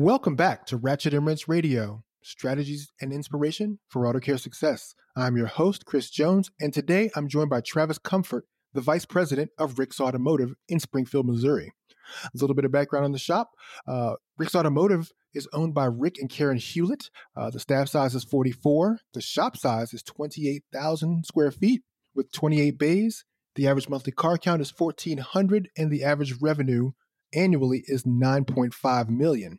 Welcome back to Ratchet and Wrench Radio, strategies and inspiration for auto care success. I'm your host, Chris Jones, and today I'm joined by Travis Comfort, the Vice President of Rick's Automotive in Springfield, Missouri. A little bit of background on the shop. Uh, Rick's Automotive is owned by Rick and Karen Hughlett. Uh, the staff size is 44. The shop size is 28,000 square feet with 28 bays. The average monthly car count is 1,400, and the average revenue annually is 9.5 million.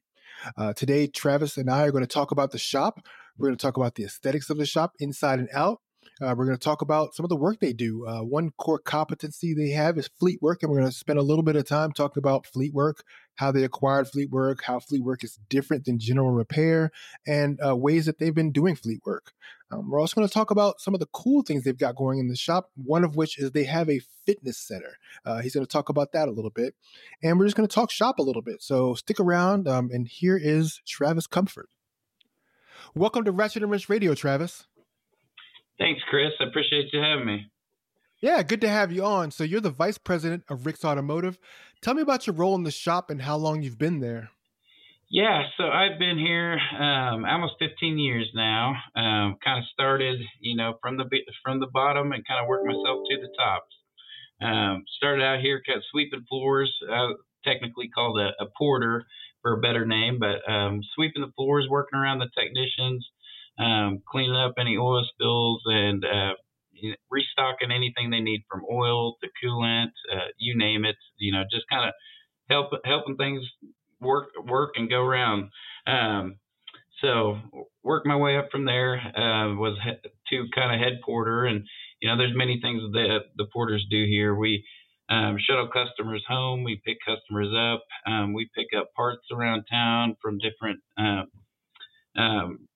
Uh, today, Travis and I are going to talk about the shop. We're going to talk about the aesthetics of the shop inside and out. Uh, we're going to talk about some of the work they do. Uh, one core competency they have is fleet work, and we're going to spend a little bit of time talking about fleet work, how they acquired fleet work, how fleet work is different than general repair, and uh, ways that they've been doing fleet work. Um, we're also going to talk about some of the cool things they've got going in the shop, one of which is they have a fitness center. Uh, he's going to talk about that a little bit. And we're just going to talk shop a little bit. So stick around, um, and here is Travis Comfort. Welcome to Ratchet and Wrench Radio, Travis. Thanks, Chris. I appreciate you having me. Yeah, good to have you on. So you're the vice president of Rick's Automotive. Tell me about your role in the shop and how long you've been there. Yeah, so I've been here um, almost 15 years now. Um, kind of started, you know, from the from the bottom and kind of worked myself to the top. Um, started out here, kind of sweeping floors, uh, technically called a, a, porter for a better name, but um, sweeping the floors, working around the technicians, um, cleaning up any oil spills and uh, restocking anything they need from oil to coolant, uh, you name it. You know, just kind of help helping things work work and go around. Um, so work my way up from there. Uh, was to kind of head porter, and you know, there's many things that the porters do here. We um, shuttle customers home. We pick customers up. Um, we pick up parts around town from different uh, um,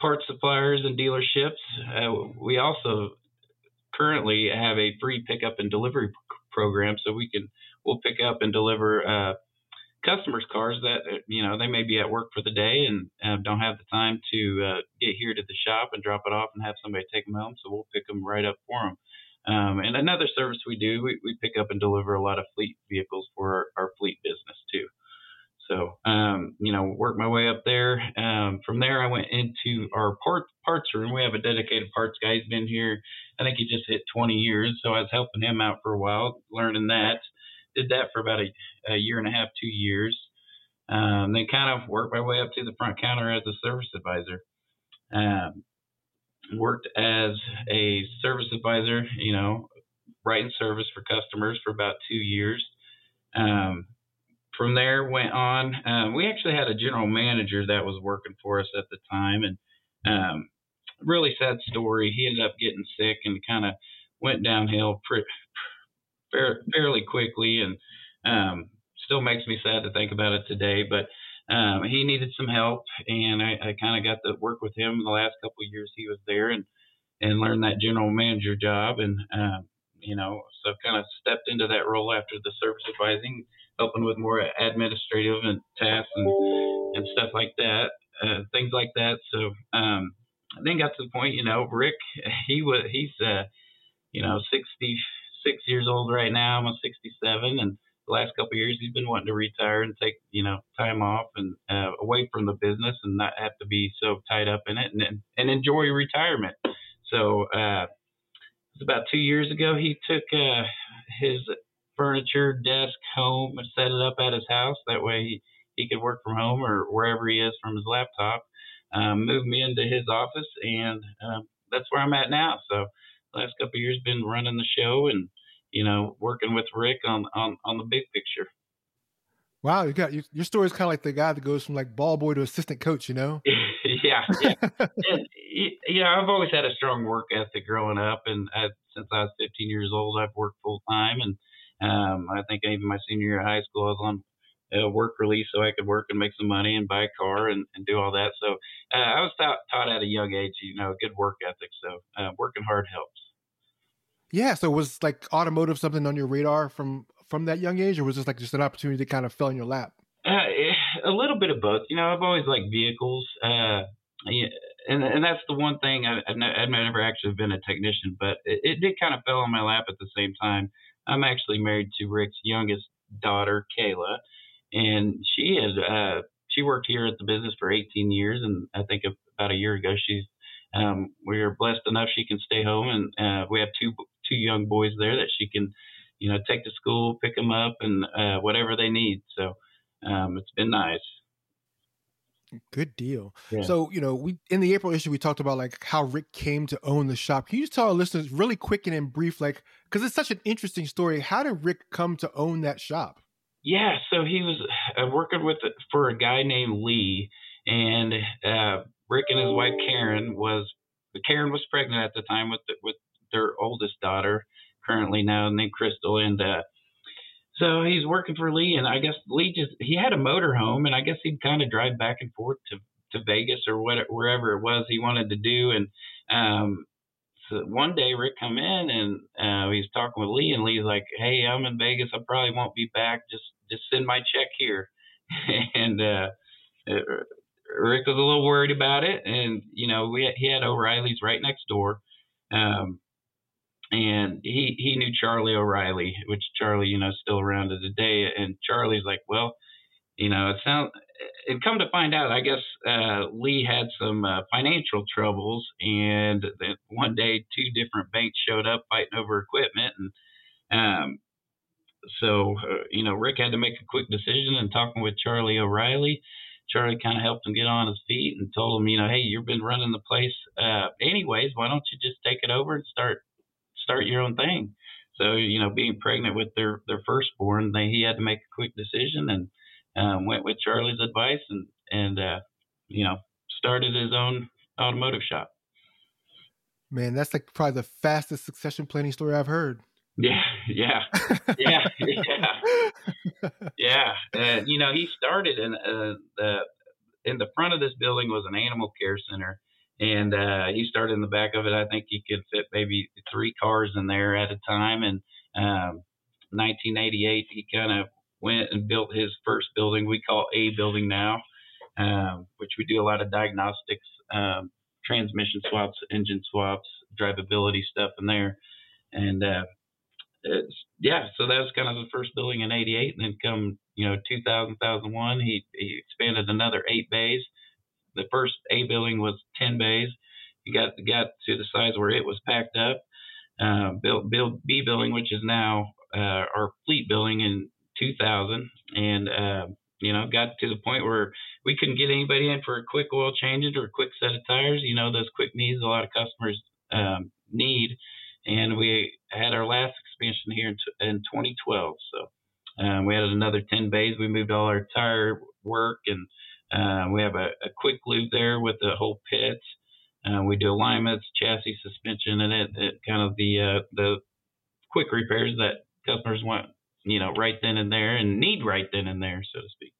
parts suppliers and dealerships. Uh, we also currently have a free pickup and delivery program, so we can we'll pick up and deliver uh, customers' cars that you know they may be at work for the day and uh, don't have the time to uh, get here to the shop and drop it off and have somebody take them home. So we'll pick them right up for them. Um, and another service we do, we, we pick up and deliver a lot of fleet vehicles for our, our fleet business too. So, um, you know, worked my way up there. Um, from there, I went into our part, parts room. We have a dedicated parts guy. He's been here, I think he just hit 20 years. So I was helping him out for a while, learning that. Did that for about a, a year and a half, two years. Um, then kind of worked my way up to the front counter as a service advisor. Um, worked as a service advisor, you know, writing service for customers for about two years. Um, from there went on. Um, we actually had a general manager that was working for us at the time, and um, really sad story. He ended up getting sick and kind of went downhill pretty, fairly quickly, and um, still makes me sad to think about it today. But um, he needed some help, and I, I kind of got to work with him the last couple of years he was there, and and learn that general manager job, and um, you know, so kind of stepped into that role after the service advising helping with more administrative and tasks and and stuff like that, uh, things like that. So um, I then got to the point, you know, Rick, he was he's uh, you know 66 years old right now. I'm 67, and the last couple of years he's been wanting to retire and take you know time off and uh, away from the business and not have to be so tied up in it and and enjoy retirement. So uh, it was about two years ago he took uh, his furniture, desk, home, and set it up at his house. That way he, he could work from home or wherever he is from his laptop. Um, moved me into his office, and um, that's where I'm at now. So last couple of years been running the show and you know working with Rick on on on the big picture. Wow, you got you, your story is kind of like the guy that goes from like ball boy to assistant coach, you know? yeah, yeah. and, you know, I've always had a strong work ethic growing up, and I, since I was 15 years old, I've worked full time, and um, I think even my senior year of high school, I was on a work release so I could work and make some money and buy a car and, and do all that. So uh, I was taught, taught at a young age, you know, good work ethic. So uh, working hard helps. Yeah. So was like automotive something on your radar from from that young age, or was this like just an opportunity that kind of fell in your lap? Uh, a little bit of both. You know, I've always liked vehicles. Uh, and and that's the one thing I, I've, never actually been a technician, but it, it did kind of fell on my lap at the same time. I'm actually married to Rick's youngest daughter, Kayla, and she had uh, she worked here at the business for 18 years, and I think about a year ago she's um, we are blessed enough she can stay home, and uh, we have two two young boys there that she can, you know, take to school, pick them up, and uh, whatever they need. So um, it's been nice. Good deal. Yeah. So, you know, we in the April issue we talked about like how Rick came to own the shop. Can you just tell our listeners really quick and in brief, like because it's such an interesting story. How did Rick come to own that shop? Yeah, so he was uh, working with for a guy named Lee, and uh, Rick and his wife Karen was Karen was pregnant at the time with the, with their oldest daughter, currently now named Crystal, and uh, so he's working for Lee, and I guess Lee just he had a motor home, and I guess he'd kind of drive back and forth to to Vegas or what wherever it was he wanted to do, and um, so one day Rick come in and uh, he's talking with Lee, and Lee's like, "Hey, I'm in Vegas. I probably won't be back. Just just send my check here." and uh, uh, Rick was a little worried about it, and you know we he had O'Reilly's right next door. Um, and he he knew Charlie O'Reilly, which Charlie, you know, is still around to today. And Charlie's like, well, you know, it sounds. And come to find out, I guess uh, Lee had some uh, financial troubles, and that one day two different banks showed up fighting over equipment, and um, so uh, you know Rick had to make a quick decision. And talking with Charlie O'Reilly, Charlie kind of helped him get on his feet and told him, you know, hey, you've been running the place uh, anyways. Why don't you just take it over and start start your own thing. So you know, being pregnant with their their firstborn, they, he had to make a quick decision and um, went with Charlie's advice and and uh, you know started his own automotive shop. Man, that's like probably the fastest succession planning story I've heard. Yeah, yeah, yeah, yeah, yeah. Uh, you know, he started in uh, the in the front of this building was an animal care center, and uh, he started in the back of it. I think he could fit maybe three cars in there at a time. And um, 1988, he kind of went and built his first building. We call A building now, um, which we do a lot of diagnostics, um, transmission swaps, engine swaps, drivability stuff in there. And uh, yeah, so that was kind of the first building in '88, and then come you know 2000, 2001, he he expanded another eight bays the first A building was 10 bays. You got got to the size where it was packed up. Uh, built, B building, which is now uh, our fleet building in 2000, and uh, you know got to the point where we couldn't get anybody in for a quick oil change or a quick set of tires. You know those quick needs a lot of customers um, need, and we had our last expansion here in, t- in 2012. So um, we had another 10 bays. We moved all our tire work and uh, we have a, a, quick lube there with the whole pits. Uh, we do alignments, chassis suspension, and it, it kind of the uh, the quick repairs that customers want, you know, right then and there, and need right then and there, so to speak.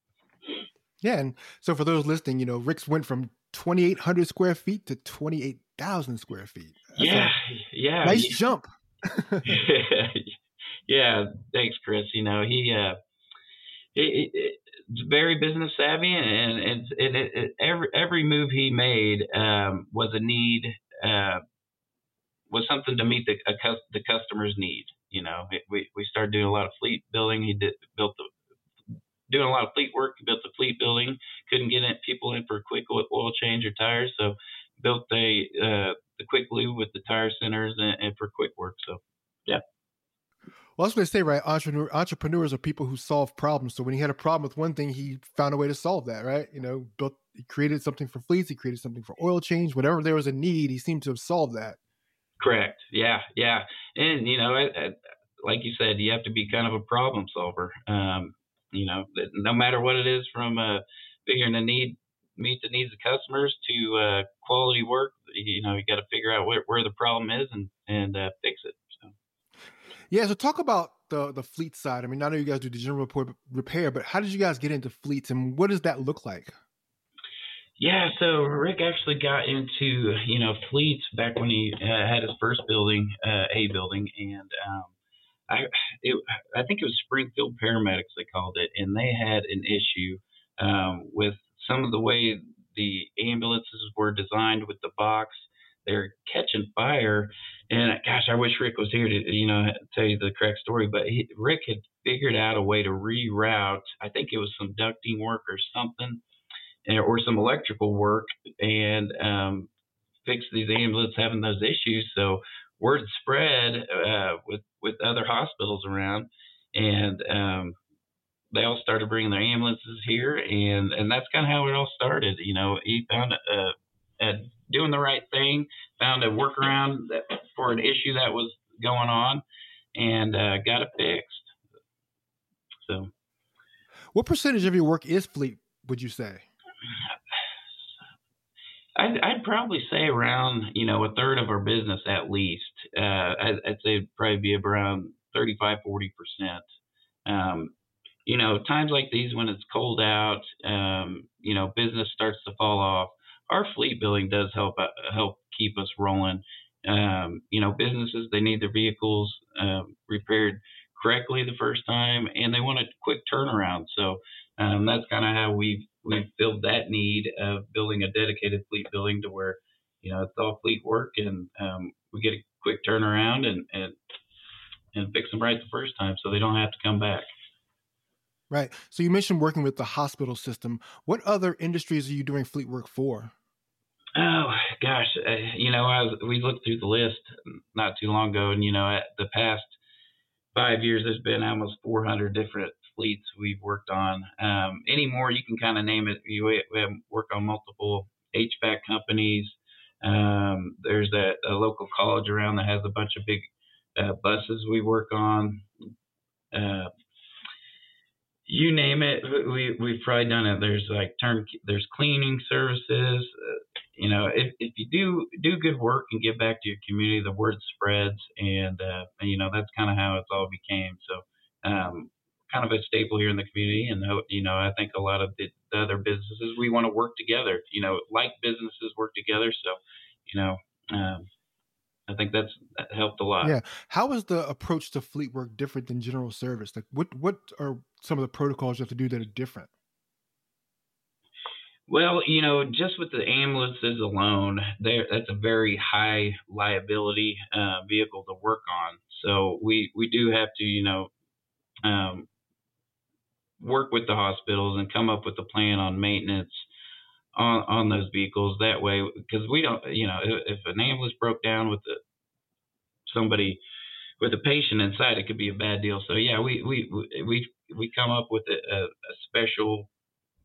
Yeah, and so for those listening, you know, Rick's went from 2,800 square feet to 28,000 square feet. That's yeah, yeah, nice jump. yeah, thanks, Chris. You know, he uh, it, very business savvy, and and, and it, it, every every move he made um, was a need, uh, was something to meet the a, the customer's need. You know, we we started doing a lot of fleet building. He did built the doing a lot of fleet work. He built the fleet building. Couldn't get in, people in for a quick oil change or tires, so built a uh, the quick lube with the tire centers and, and for quick work. So yeah. Well, I was to say, right? Entrepreneur, entrepreneurs are people who solve problems. So when he had a problem with one thing, he found a way to solve that, right? You know, built, he created something for fleets, he created something for oil change, whatever there was a need, he seemed to have solved that. Correct. Yeah, yeah. And you know, I, I, like you said, you have to be kind of a problem solver. Um, you know, no matter what it is, from uh, figuring the need, meet the needs of customers to uh, quality work. You know, you got to figure out where, where the problem is and and uh, fix it. Yeah, so talk about the the fleet side. I mean, I know you guys do the general repair, but how did you guys get into fleets, and what does that look like? Yeah, so Rick actually got into you know fleets back when he uh, had his first building, uh, a building, and um, I it, I think it was Springfield Paramedics they called it, and they had an issue um, with some of the way the ambulances were designed with the box they're catching fire. And gosh, I wish Rick was here to you know tell you the correct story. But he, Rick had figured out a way to reroute. I think it was some ducting work or something. or some electrical work and um, fix these ambulances having those issues. So word spread uh, with with other hospitals around, and um, they all started bringing their ambulances here, and and that's kind of how it all started. You know, he found a, a doing the right thing, found a workaround that, for an issue that was going on, and uh, got it fixed. So, what percentage of your work is fleet? Would you say? I'd, I'd probably say around you know a third of our business at least. Uh, I'd, I'd say it'd probably be around 35, 40 percent. Um, you know, times like these when it's cold out, um, you know, business starts to fall off. Our fleet billing does help uh, help keep us rolling. Um, you know, businesses they need their vehicles uh, repaired correctly the first time, and they want a quick turnaround. So um, that's kind of how we've we've filled that need of building a dedicated fleet building to where you know it's all fleet work, and um, we get a quick turnaround and and and fix them right the first time, so they don't have to come back. Right. So you mentioned working with the hospital system. What other industries are you doing fleet work for? Oh gosh, uh, you know, I we looked through the list not too long ago, and you know, the past five years, there's been almost 400 different fleets we've worked on. Um, anymore, you can kind of name it. We, we worked on multiple HVAC companies. Um, there's a, a, local college around that has a bunch of big uh, buses we work on. Uh, you name it, we we've probably done it. There's like turn, there's cleaning services. Uh, you know, if if you do do good work and give back to your community, the word spreads, and, uh, you know that's kind of how it's all became. So, um, kind of a staple here in the community, and you know, I think a lot of the, the other businesses we want to work together. You know, like businesses work together. So, you know, um, I think that's that helped a lot. Yeah. How is the approach to fleet work different than general service? Like, what what are some of the protocols you have to do that are different? Well, you know, just with the ambulances alone, there that's a very high liability uh, vehicle to work on. So we we do have to, you know, um, work with the hospitals and come up with a plan on maintenance on on those vehicles that way because we don't you know if, if an ambulance broke down with the somebody with a patient inside it could be a bad deal. So yeah we we we we come up with a, a special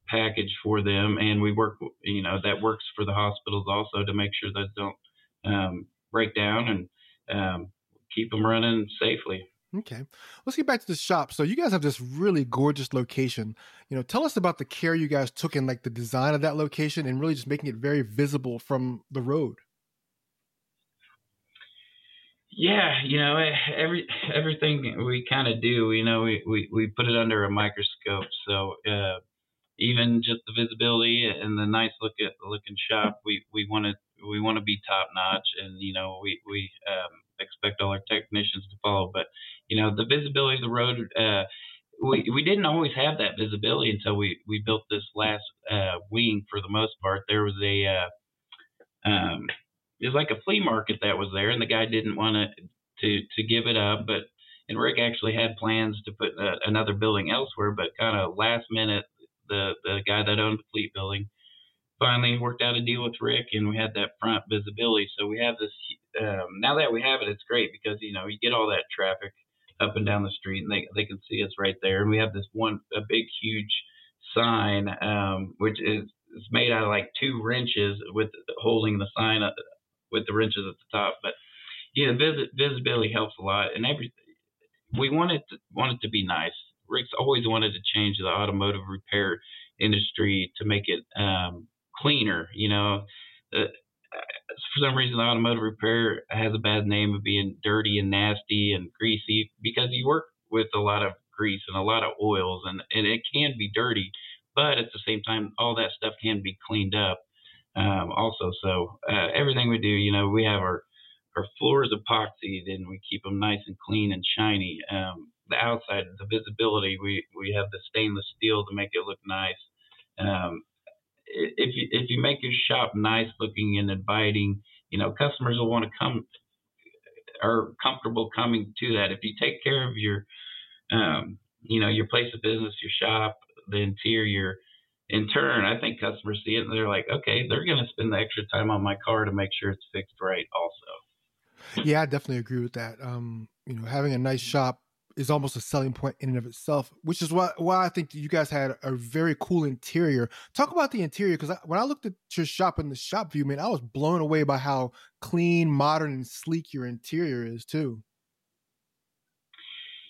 package for them and we work you know that works for the hospitals also to make sure those don't um, break down and um, keep them running safely Okay. Let's get back to the shop. So you guys have this really gorgeous location. You know, tell us about the care you guys took in like the design of that location and really just making it very visible from the road. Yeah, you know, eh, every everything we kind of do, you know, we, we, we put it under a microscope. So uh, even just the visibility and the nice look at looking shop, we we want to we want to be top notch, and you know, we we um, expect all our technicians to follow. But you know, the visibility of the road. Uh, we, we didn't always have that visibility until we, we built this last uh, wing for the most part. There was a uh, um, it was like a flea market that was there, and the guy didn't want to to to give it up. But and Rick actually had plans to put uh, another building elsewhere, but kind of last minute, the the guy that owned the fleet building finally worked out a deal with Rick, and we had that front visibility. So we have this. Um, now that we have it, it's great because you know you get all that traffic up and down the street, and they they can see us right there. And we have this one a big huge sign, um, which is is made out of like two wrenches with holding the sign up with the wrenches at the top. But yeah, vis- visibility helps a lot, and every we want it to, want it to be nice. Rick's always wanted to change the automotive repair industry to make it um, cleaner. You know, uh, for some reason, automotive repair has a bad name of being dirty and nasty and greasy because you work with a lot of grease and a lot of oils, and, and it can be dirty. But at the same time, all that stuff can be cleaned up um, also. So uh, everything we do, you know, we have our our floors epoxied and we keep them nice and clean and shiny. Um, the outside, the visibility, we we have the stainless steel to make it look nice. Um, if you if you make your shop nice looking and inviting, you know, customers will want to come are comfortable coming to that. If you take care of your um, you know, your place of business, your shop, the interior, in turn, I think customers see it and they're like, okay, they're going to spend the extra time on my car to make sure it's fixed right, also. Yeah, I definitely agree with that. Um, you know, having a nice shop is almost a selling point in and of itself, which is why why I think you guys had a very cool interior. Talk about the interior because when I looked at your shop in the shop view, man, I was blown away by how clean, modern, and sleek your interior is too.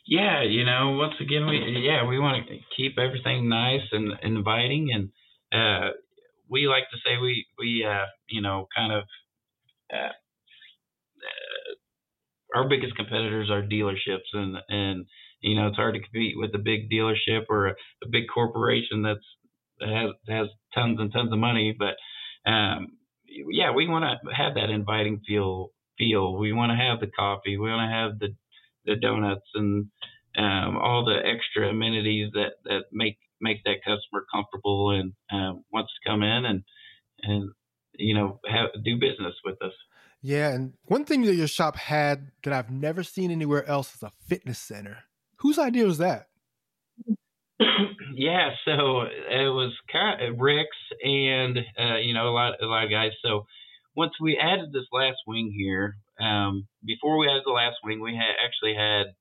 Yeah, you know, once again, we yeah we want to keep everything nice and inviting, and uh, we like to say we we uh, you know kind of uh, our biggest competitors are dealerships, and and you know it's hard to compete with a big dealership or a, a big corporation that's that has has tons and tons of money. But um, yeah, we want to have that inviting feel. Feel we want to have the coffee, we want to have the the donuts and um, all the extra amenities that that make make that customer comfortable and um, wants to come in and and you know have do business with us. Yeah, and one thing that your shop had that I've never seen anywhere else is a fitness center. Whose idea was that? yeah, so it was kind of Rick's and uh, you know a lot a lot of guys. So once we added this last wing here, um, before we added the last wing, we had actually had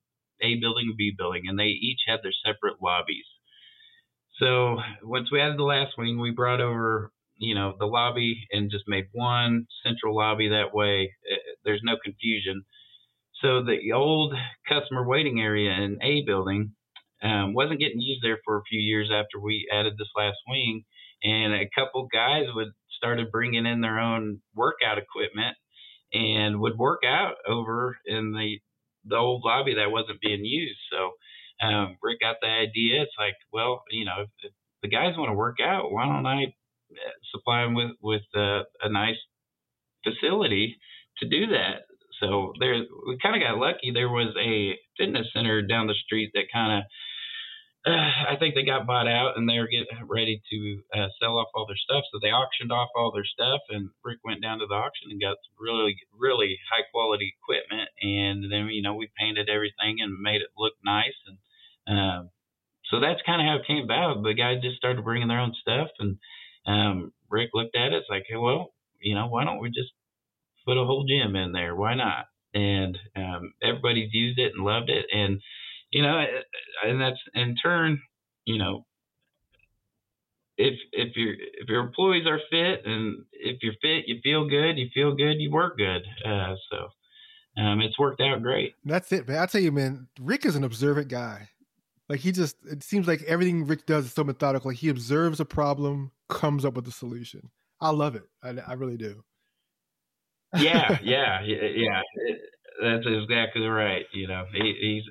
A building and B building, and they each had their separate lobbies. So once we added the last wing, we brought over you know the lobby and just made one central lobby that way. Eh, there's no confusion. So the old customer waiting area in A building um, wasn't getting used there for a few years after we added this last wing, and a couple guys would started bringing in their own workout equipment and would work out over in the the old lobby that wasn't being used. So um, Rick got the idea. It's like, well, you know, if, if the guys want to work out, why don't I supply them with with uh, a nice facility to do that. So there, we kind of got lucky. There was a fitness center down the street that kind of, uh, I think they got bought out and they were getting ready to uh, sell off all their stuff. So they auctioned off all their stuff, and Rick went down to the auction and got some really, really high quality equipment. And then you know we painted everything and made it look nice, and uh, so that's kind of how it came about. The guys just started bringing their own stuff and um, Rick looked at it. It's like, hey, well, you know, why don't we just put a whole gym in there? Why not? And um, everybody's used it and loved it, and you know, and that's in turn, you know, if if your if your employees are fit and if you're fit, you feel good, you feel good, you work good. Uh, so um, it's worked out great. That's it, man. I tell you, man, Rick is an observant guy. Like he just, it seems like everything Rick does is so methodical. Like he observes a problem, comes up with a solution. I love it. I, I really do. yeah, yeah, yeah. That's exactly right. You know, he, he's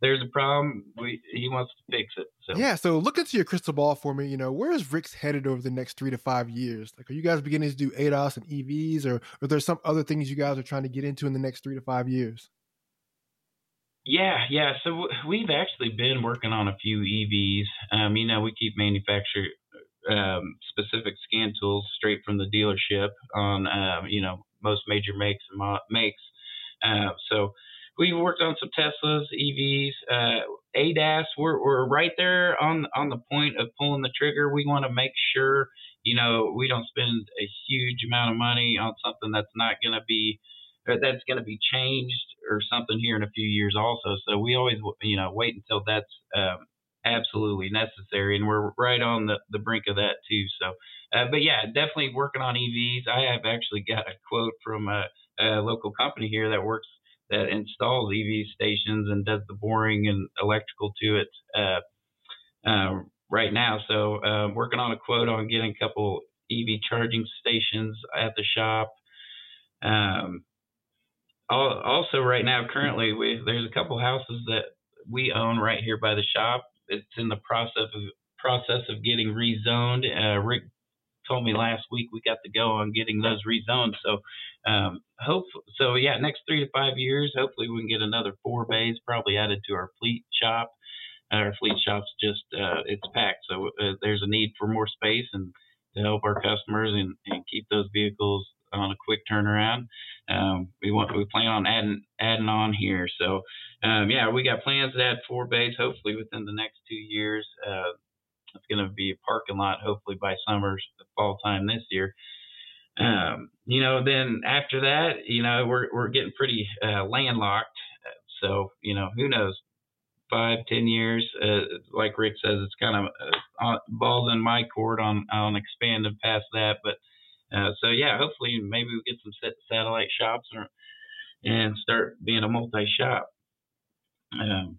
there's a problem. We, he wants to fix it. So yeah. So look into your crystal ball for me. You know, where is Rick's headed over the next three to five years? Like, are you guys beginning to do ADAS and EVs, or are there some other things you guys are trying to get into in the next three to five years? Yeah, yeah. So we've actually been working on a few EVs. Um, you know, we keep manufacture um, specific scan tools straight from the dealership on, um, you know, most major makes and mo- makes. Uh, so we've worked on some Teslas, EVs, uh, ADAS. We're, we're right there on on the point of pulling the trigger. We want to make sure, you know, we don't spend a huge amount of money on something that's not going to be that's going to be changed or something here in a few years also. So we always, you know, wait until that's um, absolutely necessary, and we're right on the, the brink of that too. So, uh, but yeah, definitely working on EVs. I have actually got a quote from a, a local company here that works that installs EV stations and does the boring and electrical to it uh, uh, right now. So, uh, working on a quote on getting a couple EV charging stations at the shop. Um, also right now currently we there's a couple houses that we own right here by the shop. It's in the process of process of getting rezoned. Uh, rick told me last week we got to go on getting those rezoned. So um, hope so yeah next three to five years hopefully we can get another four bays probably added to our fleet shop. Our fleet shop's just uh, it's packed. So uh, there's a need for more space and to help our customers and, and keep those vehicles on a quick turnaround. Um, we want we plan on adding adding on here. So um, yeah, we got plans to add four bays hopefully within the next two years. Uh, It's going to be a parking lot, hopefully by summer, fall time this year. Um, you know, then after that, you know, we're we're getting pretty uh, landlocked. So you know, who knows? Five, ten years, uh, like Rick says, it's kind of uh, balls in my court on on expanding past that. But uh, so yeah, hopefully maybe we get some satellite shops or, and start being a multi shop. Um,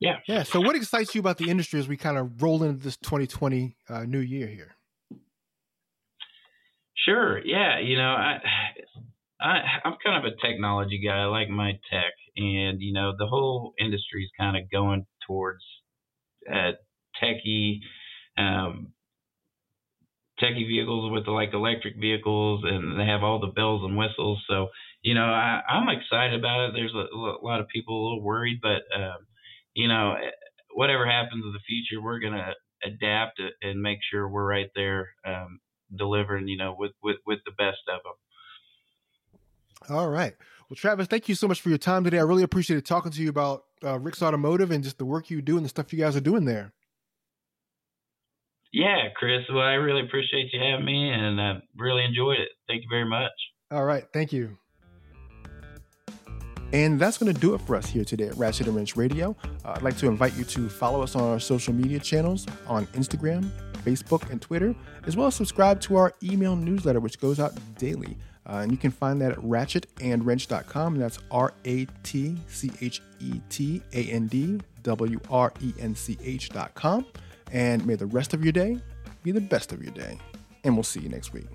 yeah. Yeah. So what excites you about the industry as we kind of roll into this 2020 uh, new year here? Sure. Yeah. You know, I, I I'm kind of a technology guy. I like my tech, and you know, the whole industry is kind of going towards uh, techie, um, techie vehicles with like electric vehicles, and they have all the bells and whistles. So, you know, I, I'm excited about it. There's a, a lot of people a little worried, but um, you know, eh, whatever happens in the future, we're gonna adapt and make sure we're right there um, delivering, you know, with, with, with the best of them. All right. Well, Travis, thank you so much for your time today. I really appreciated talking to you about uh, Rick's Automotive and just the work you do and the stuff you guys are doing there. Yeah, Chris. Well, I really appreciate you having me and I uh, really enjoyed it. Thank you very much. All right. Thank you. And that's going to do it for us here today at Ratchet and Wrench Radio. Uh, I'd like to invite you to follow us on our social media channels on Instagram, Facebook, and Twitter, as well as subscribe to our email newsletter, which goes out daily. Uh, and you can find that at ratchetandwrench.com. That's R A T C H E T A N D W R E N C H.com. And may the rest of your day be the best of your day. And we'll see you next week.